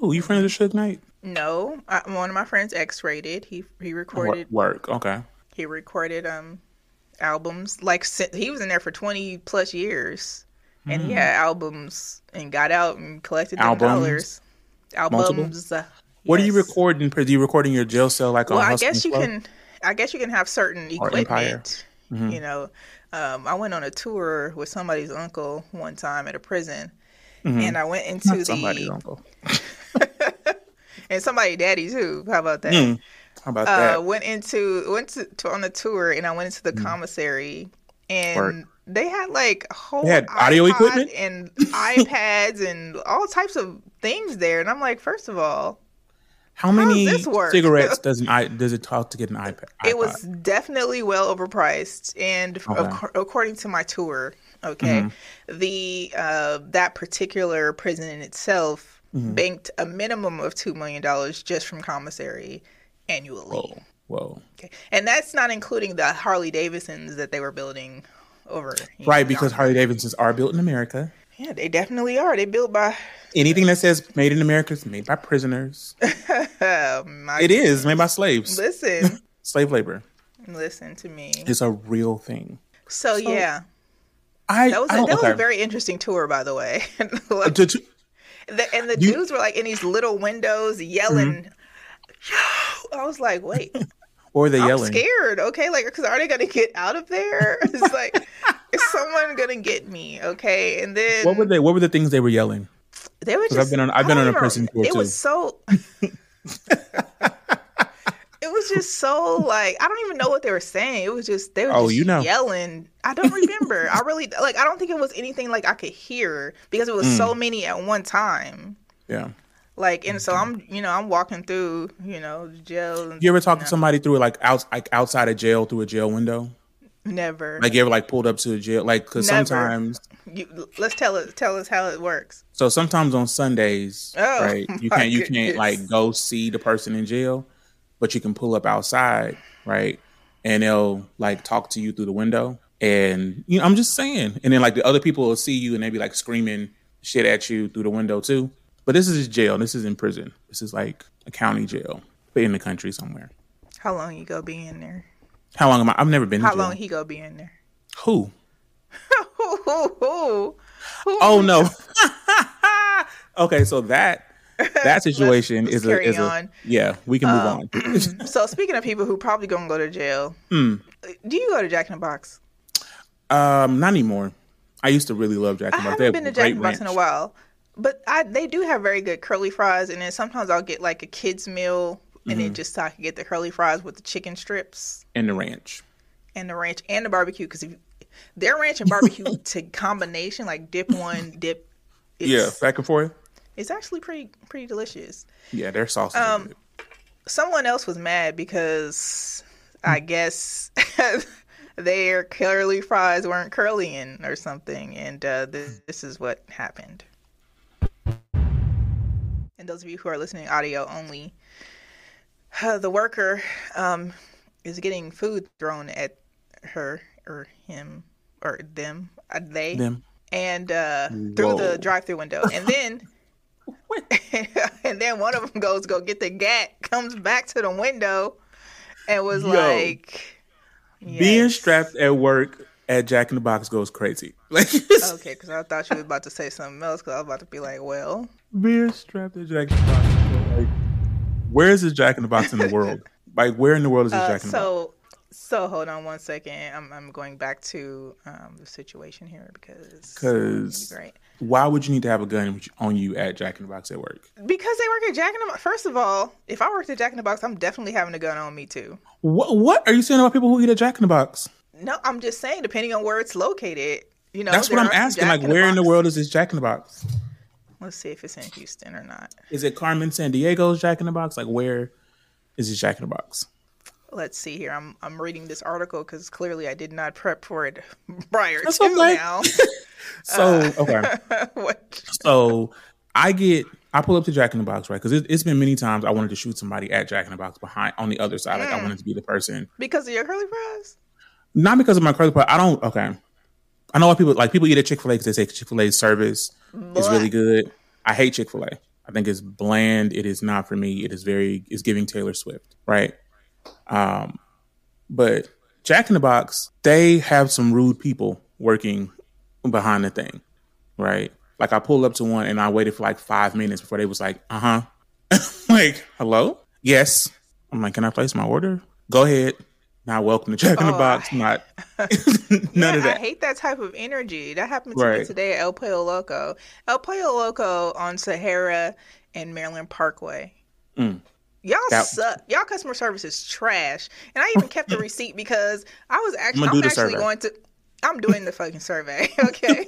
Oh, you friends with Suge Knight? No, I, one of my friends X-rated. He he recorded Work. Okay. he recorded um albums like he was in there for 20 plus years and he had albums and got out and collected Hmm. Albums? dollars albums uh, What do you yes. record in prison? Do you record in your jail cell like well i guess you Club? can i guess you can have certain Or Equipment you know um, i went on a tour with somebody's uncle one time at a prison and i went into Mm-hmm. Not somebody's the uncle. and somebody daddy too how about that Mm, How about uh, that? went into went to, to on the tour and I went into the commissary and Mm. They had like whole They had audio equipment? and iPads and all types of things there. And I'm like, first of all, How many cigarettes does an does it talk to get an iPad? it was definitely well overpriced. And Okay. ac- according to my tour, okay, the uh, that particular prison in itself banked a minimum of two million dollars just from commissary annually. Whoa, whoa. Okay. And that's not including the Harley Davidsons that they were building over. Right, know, because Harley Davidsons are built in America. Yeah, they definitely are. They built by. Anything that says "made in America" is made by prisoners. Uh, my, It is made by slaves, Listen, slave labor. listen to me. It's a real thing. So, yeah, I that was I a, that was a very interesting tour, by the way. Uh, to- to- The- and the You- dudes were like in these little windows yelling. Yo! I was like, wait, were they I'm yelling? scared. Okay, like, because are they gonna get out of there? It's like, is someone gonna get me? Okay, and then What were they? What were the things they were yelling? They were just. I've been on- I've been on a prison tour, It too. was so. it was just so like I don't even know what they were saying. It was just they were Oh, just you know. yelling. I don't remember. I really like. I don't think it was anything like I could hear because it was so Mm. many at one time. Yeah. Like and so I'm you know I'm walking through you know jail. And, You ever talk to somebody through like out like outside of jail through a jail window? Never. Like you ever like pulled up to a jail? Like because sometimes, you, let's tell us Tell us how it works. so sometimes on Sundays, Oh, right? You can't you goodness. can't like go see the person in jail, but you can pull up outside, right? And they'll like talk to you through the window, and you know I'm just saying. And then like the other people will see you and they be like screaming shit at you through the window too. But this is jail. This is in prison. This is like a county jail, but in the country somewhere. How long you go be in there? How long am I? I've never been. How in long he go be in there? Who? Who, who, who? Who? Oh no. okay, so that that situation is a is a yeah. We can move Um, on. So speaking of people who probably gonna go to jail, Hmm. do you go to Jack in the Box? Um, not anymore. I used to really love Jack I and Box. They haven't have been to Jack in the Box in a while, but I they do have very good curly fries, and then sometimes I'll get like a kids meal, and Mm-hmm. then just so I can get the curly fries with the chicken strips and the ranch. and the ranch and the barbecue because their ranch and barbecue to combination like dip one dip. It's, yeah, back and forth. it's actually pretty pretty delicious. Yeah, their sauces. are Um, someone else was mad because I guess their curly fries weren't curlying or something, and uh, this, this is what happened. And those of you who are listening audio only, uh, the worker um, is getting food thrown at her or him or them, uh, they, Them. and uh, through Whoa. the drive-through window, and then. and then one of them goes go get the gat, comes back to the window, and was Yo. like, Being strapped at work at Jack in the Box goes crazy. Like Okay, because I thought you was about to say something else. Because I was about to be like, well, being strapped at Jack in the Box. Like, where is this Jack in the Box in the world? Like, where in the world is this uh, Jack in the Box? so so hold on one second. I'm I'm going back to um, the situation here because Because great. why would you need to have a gun on you at Jack in the Box at work? Because they work at Jack in the Box. First of all, if I worked at Jack in the Box, I'm definitely having a gun on me too. What What are you saying about people who eat at Jack in the Box? No, I'm just saying, depending on where it's located, you know. That's what I'm asking. Like, where in the world is this Jack in the Box? Let's see if it's in Houston or not. Is it Carmen Sandiego's Jack in the Box? Like, where is this Jack in the Box? Let's see here. I'm I'm reading this article because clearly I did not prep for it prior That's to okay. now. So, okay. what? So, I get, I pull up to Jack in the Box, right? Because it, it's been many times I wanted to shoot somebody at Jack in the Box behind, on the other side. Like, I Mm. wanted to be the person. Because of your curly fries? Not because of my credit, but I don't, okay. I know what people, like, people eat at Chick fil A because they say Chick fil A's service is really good. I hate Chick fil A. I think it's bland. It is not for me. It is very, it's giving Taylor Swift, right? Um, but Jack in the Box, they have some rude people working behind the thing, right? Like I pulled up to one and I waited for like five minutes before they was like, uh huh. like, hello? Yes. I'm like, can I place my order? Go ahead. Now welcome to Jack in the Oh, Box. Not none yeah, of that. I hate that type of energy. That happened to me today at El Pollo Loco. El Pollo Loco on Sahara and Maryland Parkway. Mm. Y'all That- suck. Y'all customer service is trash. And I even kept the receipt because I was actually I'm the actually going to I'm doing the fucking survey, okay?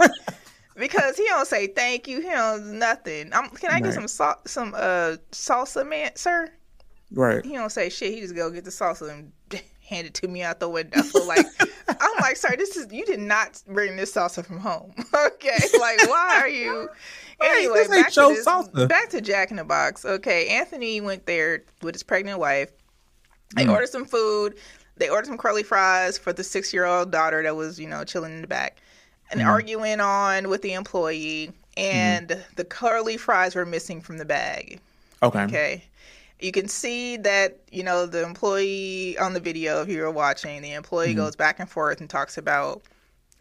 because he don't say thank you. He don't nothing. I'm, can I get some sal- some uh salsa, man, sir? Right. He don't say shit. He just go get the salsa and hand it to me out the window. Like I'm like, sorry, this is you did not bring this salsa from home. okay, like why are you? Anyway, back to, this, salsa. back to Jack in the Box. Okay, Anthony went there with his pregnant wife. They Mm. ordered some food. They ordered some curly fries for the six year old daughter that was, you know, chilling in the back. and Mm. argument on with the employee, and Mm-hmm. the curly fries were missing from the bag. Okay. Okay. You can see that, you know, the employee on the video, if you were watching, the employee Mm-hmm. goes back and forth and talks about,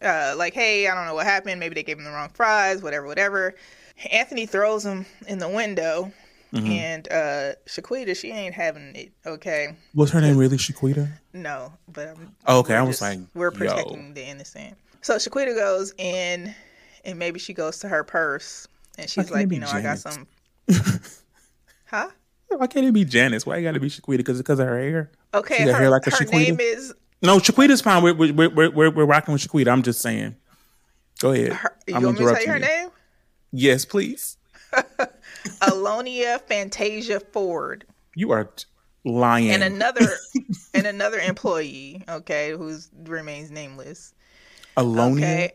uh, like, hey, I don't know what happened. Maybe they gave him the wrong fries, whatever, whatever. Anthony throws him in the window, Mm-hmm. and uh, Shaquita, she ain't having it, okay? What's her name really? Shaquita? No, but I'm, Oh, okay, I was just- like, we're yo. protecting the innocent. So Shaquita goes in, and maybe she goes to her purse, and she's like, you know, I got some. huh? Why can't it be Janice? Why you got to be Shaquita? Because because of her hair? Okay, her, hair like a her name is. No, Shaquita's fine. We're we're we're, we're, we're rocking with Shaquita. I'm just saying. Go ahead. Her, you I'm want me to tell you her name? Yes, please. Alonia Fantasia Ford, You are lying. and another and another employee. Okay, who's remains nameless. Alonia. Okay.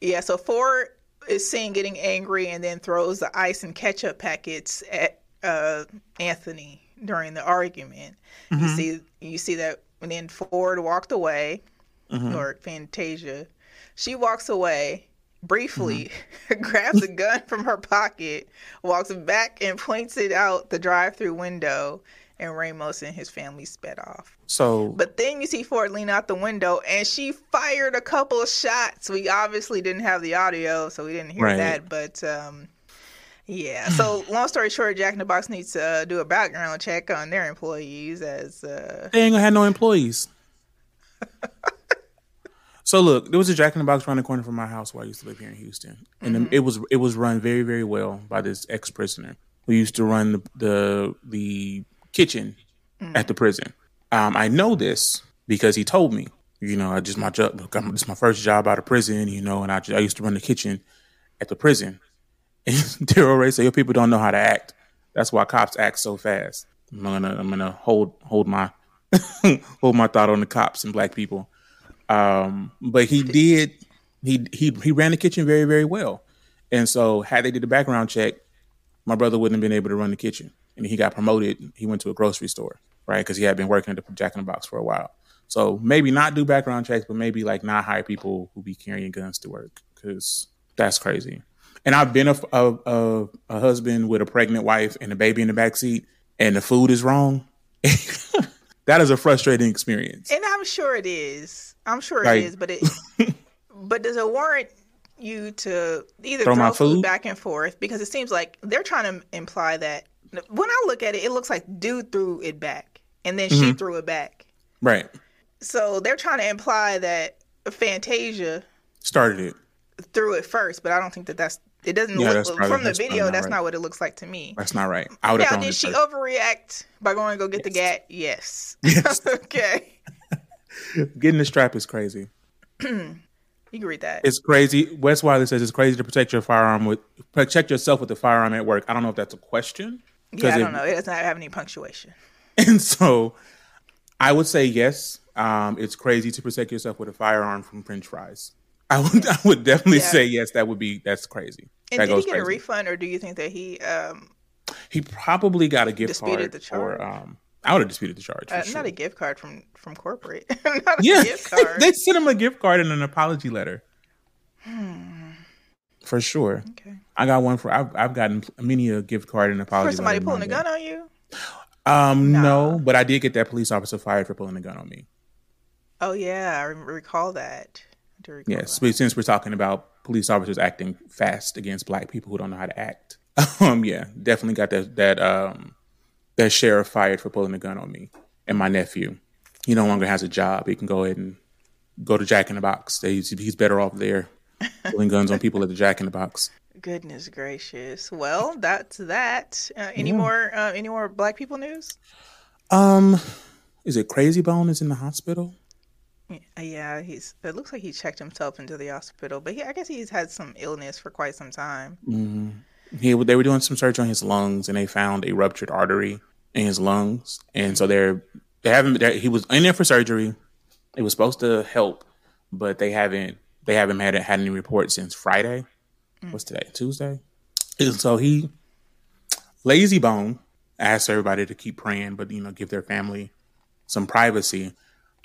Yeah, so Ford is seen getting angry and then throws the ice and ketchup packets at uh, Anthony during the argument. You see, you see that, and then Ford walked away, or Fantasia. She walks away briefly, grabs a gun from her pocket, walks back and points it out the drive-through window, and Ramos and his family sped off. So But then you see Ford lean out the window and she fired a couple of shots. We obviously didn't have the audio, so we didn't hear Right. that. But um, yeah. So long story short, Jack in the Box needs to uh, do a background check on their employees as uh, they ain't gonna have no employees. so look, there was a Jack in the Box around the corner from my house where I used to live here in Houston, and Mm-hmm. it was it was run very very well by this ex prisoner who used to run the the, the kitchen Mm. at the prison. Um, I know this because he told me. You know, I just my job. Look, I'm, this is my first job out of prison. You know, and I, I used to run the kitchen at the prison. Daryl Ray said, "Your people don't know how to act. That's why cops act so fast." I'm gonna I'm gonna hold hold my hold my thought on the cops and black people. Um, but he did he he he ran the kitchen very very well, and so had they did the background check, my brother wouldn't have been able to run the kitchen, and he got promoted. He went to a grocery store, right? Because he had been working at the Jack in the Box for a while. So maybe not do background checks, but maybe like not hire people who be carrying guns to work because that's crazy. And I've been a, a, a, a husband with a pregnant wife and a baby in the back seat, and the food is wrong. that is a frustrating experience. and I'm sure it is. I'm sure Like- it is, but it but does it warrant you to either Throw throw, my food food? back and forth because it seems like they're trying to imply that when I look at it, it looks like dude threw it back and then Mm-hmm. she threw it back. Right. So they're trying to imply that Fantasia Started it. threw it first, but I don't think that that's it. Doesn't Yeah, look probably- from the that's video. That's right. not what it looks like to me. That's not right. I would Now, did she first. overreact by going to go get the gat? Yes. Yes. okay. Getting the strap is crazy. You can read that. It's crazy. Wes Wiley says it's crazy to protect your firearm with protect yourself with the firearm at work. I don't know if that's a question. yeah, I don't know. It does not have any punctuation. And so I would say yes. Um, it's crazy to protect yourself with a firearm from French fries. I would I would definitely Yeah. say yes. That would be that's crazy. And that did he get a refund, or do you think that he um He probably got a gift Disputed card the charge? Um, I would have disputed the charge. Uh, sure. not a gift card from from corporate, not a yeah, gift card? they sent him a gift card and an apology letter. For sure. Hmm. okay. I got one for. I've, I've gotten many a gift card and apology. For somebody pulling a gun on you? Um, no, but I did get that police officer fired for pulling a gun on me. Oh yeah, I recall that. Recall Yes, but since we're talking about police officers acting fast against black people who don't know how to act, um, yeah, definitely got that that um that sheriff fired for pulling a gun on me and my nephew. He no longer has a job. He can go ahead and go to Jack in the Box. He's, he's better off there pulling guns on people at the Jack in the Box. Goodness gracious. Well, that's that. Uh, any more? Uh, any more black people news? Um, is it Krayzie Bone is in the hospital? Yeah, he's. It looks like he checked himself into the hospital, but he, I guess he's had some illness for quite some time. hmm He they were doing some search on his lungs and they found a ruptured artery in his lungs, and so they're they haven't. They're, he was in there for surgery. It was supposed to help, but they haven't. They haven't had had any reports since Friday. What's today? Tuesday. And so he, Layzie Bone, asked everybody to keep praying, but you know, give their family some privacy.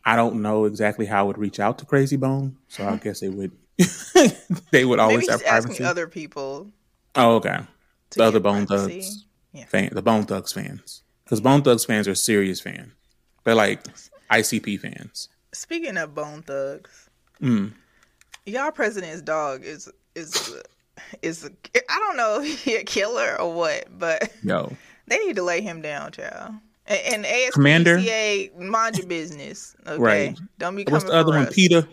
I don't know exactly how I would reach out to Krayzie Bone, so I guess they would. they would always Maybe have privacy. other people. Oh, okay. The other Bone privacy. Thugs Yeah. fan, the Bone Thugs fans, because Bone Thugs fans are serious fans. They're like ICP fans. Speaking of Bone Thugs, Mm. y'all president's dog is is is I don't know if he a killer or what, but Yo, they need to lay him down, child. And, and ASPCA, Commander? mind your business, okay? Right. Don't be what's the other one? us. Peter.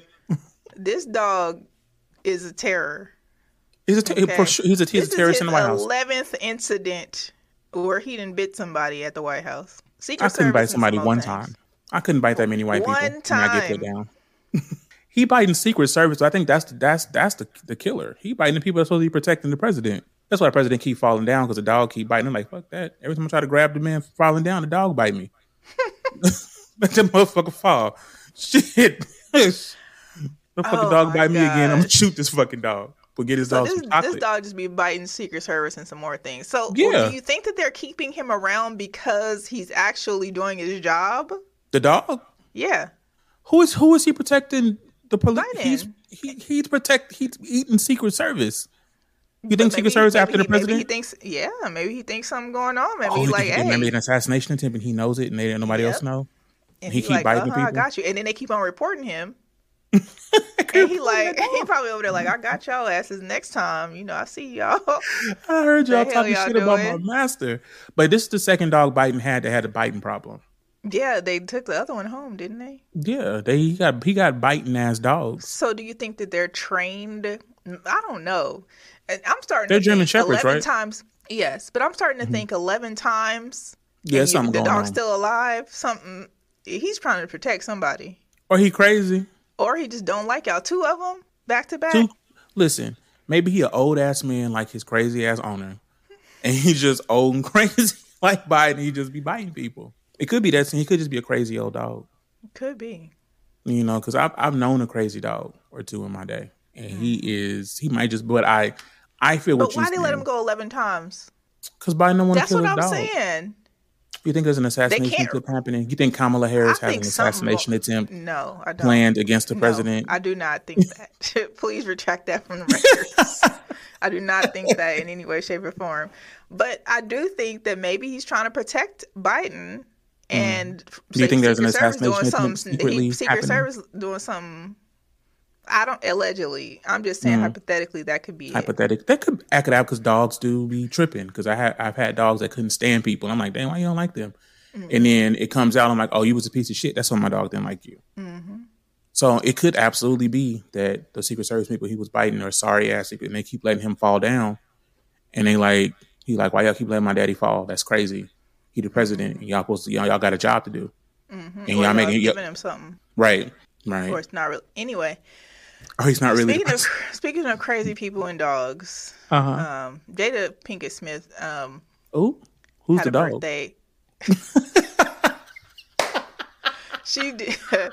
This dog is a terror. He's a ter- Okay. for sure, he's a he's a terrorist in the White House. Eleventh incident where he didn't bit somebody at the White House. Secret I couldn't bite Service somebody one time. I couldn't bite that many white One people. When I get that time. down. he biting Secret Service. I think that's the, that's that's the the killer. He biting the people that's supposed to be protecting the president. That's why the president keep falling down because the dog keep biting. I'm like, fuck that. Every time I try to grab the man falling down, the dog bite me. Let that motherfucker fall. Shit. the fucking Oh dog bite me again. I'm gonna shoot this fucking dog. But get his So dog this, this dog just be biting Secret Service and some more things. So Yeah. do you think that they're keeping him around because he's actually doing his job? the dog. Yeah. Who is who is he protecting? The police. He's he, he's protect. He's eating Secret Service. You think Secret Service maybe after the he- Maybe he president? thinks, yeah, maybe he thinks something going on. Maybe Oh, he's he like, think it may be hey, an assassination attempt, and he knows it, and they nobody else know. and he he's keep like, biting uh-huh, I got you. And then they keep on reporting him. and he like, he probably over there like, I got y'all asses next time. You know, I see y'all. I heard y'all talking y'all shit about my master, but this is the second dog Biden had that had a biting problem. yeah, they took the other one home, didn't they? Yeah, they he got he got biting ass dogs. So do you think that they're trained? I don't know. And I'm starting. They're to German think Shepherds, 11 right? Times, yes, but I'm starting to mm-hmm. think eleven times. Yeah, and you- something the dog's on. still alive. Something. He's trying to protect somebody, Or he crazy. or he just don't like y'all. Two of them back to back. Two, listen, maybe he an old ass man like his crazy ass owner, and he's just old and crazy like Biden. He just be biting people. It could be that. He could just be a crazy old dog. Could be. You know, because I've I've known a crazy dog or two in my day, and mm-hmm. he is he might just. But I I feel what But you why they let him go eleven times? Because Biden don't want to That's what I'm dog. saying. You think there's an assassination attempt happening? You think Kamala Harris has an assassination will- attempt No, I don't. planned against the No, president? I do not think that. Please retract that from the records. I do not think that in any way, shape, or form. But I do think that maybe he's trying to protect Biden. And Mm. Do you think there's an Service doing assassination attempt something- Secret happening? Service doing something. I don't allegedly. I'm just saying hypothetically that could be it. Mm. Hypothetic. That could act it out because dogs do be tripping. Because I had I've had dogs that couldn't stand people. I'm like, damn, why you don't like them? Mm-hmm. And then it comes out. I'm like, oh, you was a piece of shit. That's why my dog didn't like you. Mm-hmm. So it could absolutely be that the Secret Service people he was biting are sorry ass and they keep letting him fall down. And they like he like, why y'all keep letting my daddy fall? That's crazy. He the president, y'all supposed to y'all, y'all got a job to do, and Or y'all making y'all, giving him something. right, right. it's not real. Anyway, Oh, he's not really. speaking of speaking of crazy people and dogs, uh huh. um, Jada Pinkett Smith um, Oh, who's the dog? birthday. she did.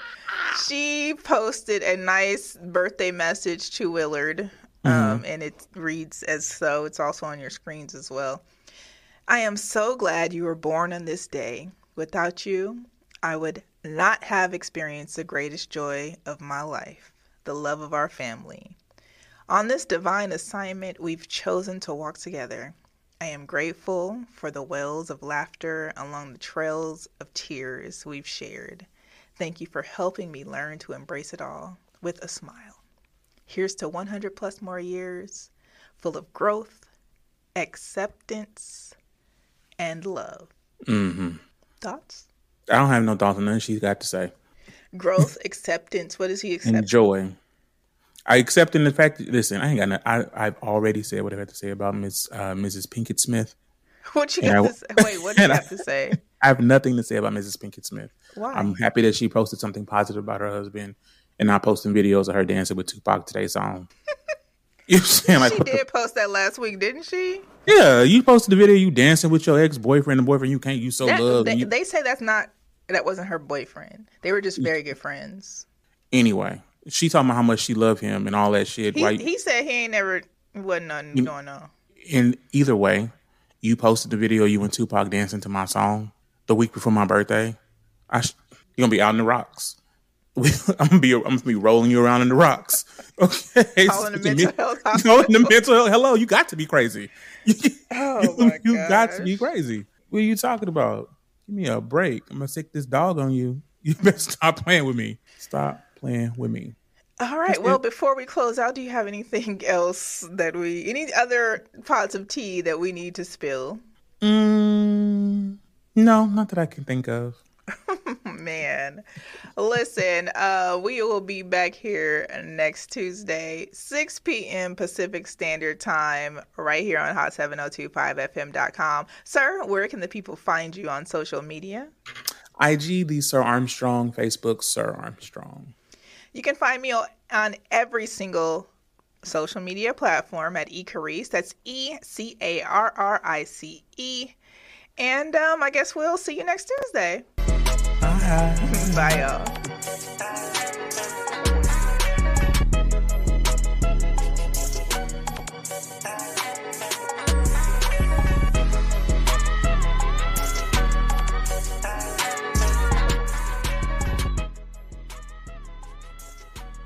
She posted a nice birthday message to Willard, Mm-hmm. um, and it reads as so. It's also on your screens as well. I am so glad you were born on this day. Without you, I would not have experienced the greatest joy of my life, the love of our family. On this divine assignment, we've chosen to walk together. I am grateful for the wells of laughter along the trails of tears we've shared. Thank you for helping me learn to embrace it all with a smile. Here's to 100 plus more years full of growth, acceptance, and love. Mm-hmm. Thoughts? I don't have no thoughts on nothing she's got to say. Growth, acceptance. What does he accept? And joy. I accept in the fact that listen, I ain't got no, I I've already said what I had to say about Miss uh, Mrs. Pinkett Smith. What you got I- to say? Wait, what do you and I- have to say? I have nothing to say about Mrs. Pinkett Smith. Why? I'm happy that she posted something positive about her husband and not posting videos of her dancing with Tupac today song. you know I'm saying? Like, she the- did post that last week, didn't she? yeah, you posted the video you dancing with your ex boyfriend and boyfriend you can't you so That- love. they, you- they say that's not that wasn't her boyfriend. They were just very good friends. anyway, she talking about how much she loved him and all that shit. He right? he said he ain't never wasn't nothing going on. in either way, you posted the video you and Tupac dancing to my song the week before my birthday. I sh- you're gonna be out in the rocks. I'm gonna be I'm gonna be rolling you around in the rocks. Okay, Calling the mental me- health in the mental health. Hello, you got to be crazy. Oh my you got to be crazy. What are you talking about? Give me a break. I'm gonna sick this dog on you. You better stop playing with me. Stop playing with me. All right. Well, before we close out, do you have anything else that we any other pots of tea that we need to spill? Mm, no, not that I can think of. Man, listen, uh, we will be back here next Tuesday, 6 p.m. Pacific Standard Time, right here on hot7025fm.com. Sir, where can the people find you on social media? IG, the Sir Armstrong. Facebook, Sir Armstrong. You can find me on, every single social media platform at eCarrice. That's E C A R R I C E. And um, I guess we'll see you next Tuesday. Bye. Y'all.